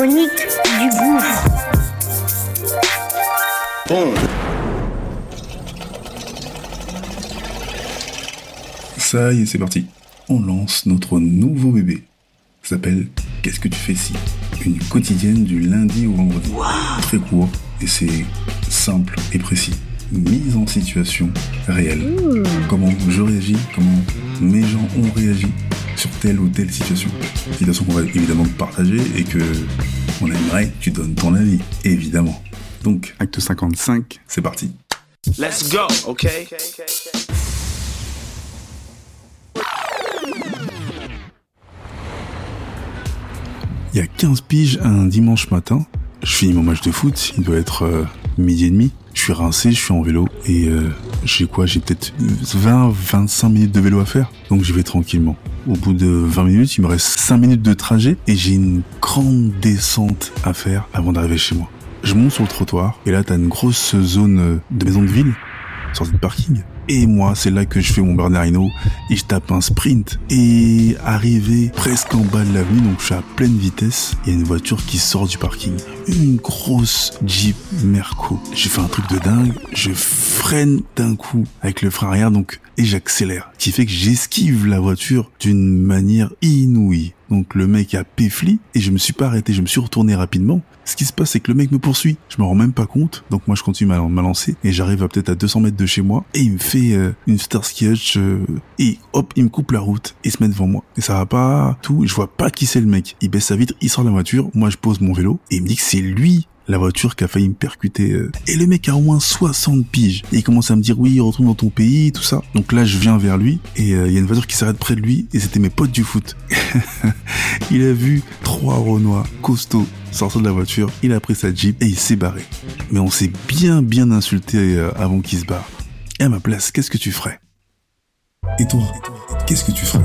Du gouffre. Ça y est, c'est parti. On lance notre nouveau bébé. Ça s'appelle Qu'est-ce que tu fais si? Une quotidienne du lundi au vendredi. Très court et c'est simple et précis. Mise en situation réelle. Comment je réagis, comment mes gens ont réagi sur telle ou telle situation. Situation qu'on va évidemment partager et que on aimerait que tu donnes ton avis, évidemment. Donc, acte 55, c'est parti. Let's go, okay? Il y a 15 piges un dimanche matin. Je finis mon match de foot, il doit être euh, midi et demi. Je suis rincé, je suis en vélo et euh, j'ai quoi? J'ai peut-être 20-25 minutes de vélo à faire. Donc j'y vais tranquillement. Au bout de 20 minutes, il me reste 5 minutes de trajet et j'ai une grande descente à faire avant d'arriver chez moi. Je monte sur le trottoir et là t'as une grosse zone de maison de ville, sortie de parking. Et moi, c'est là que je fais mon Bernardino et je tape un sprint. Et arrivé presque en bas de l'avenue, donc je suis à pleine vitesse, il y a une voiture qui sort du parking. Une grosse Jeep Merco. J'ai fait un truc de dingue, je freine d'un coup avec le frein arrière, donc, et j'accélère. Ce qui fait que j'esquive la voiture d'une manière inouïe. Donc le mec a péfli et je me suis pas arrêté, je me suis retourné rapidement. Ce qui se passe, c'est que le mec me poursuit. Je me rends même pas compte. Donc moi, je continue à ma lancer et j'arrive à peut-être à 200 mètres de chez moi et il me fait euh, une Starsky Hutch euh, et hop, il me coupe la route et se met devant moi. Et ça va pas tout. Je vois pas qui c'est le mec. Il baisse sa vitre, il sort la voiture. Moi, je pose mon vélo et il me dit que c'est lui la voiture qui a failli me percuter. euh. Et le mec a au moins 60 piges. Et il commence à me dire oui, retourne dans ton pays, tout ça. Donc là, je viens vers lui et euh, il y a une voiture qui s'arrête près de lui et c'était mes potes du foot. il a vu trois Renois costauds sortir de la voiture, il a pris sa Jeep et il s'est barré. Mais on s'est bien bien insulté euh, avant qu'il se barre. Et à ma place, qu'est-ce que tu ferais? Et toi, qu'est-ce que tu ferais?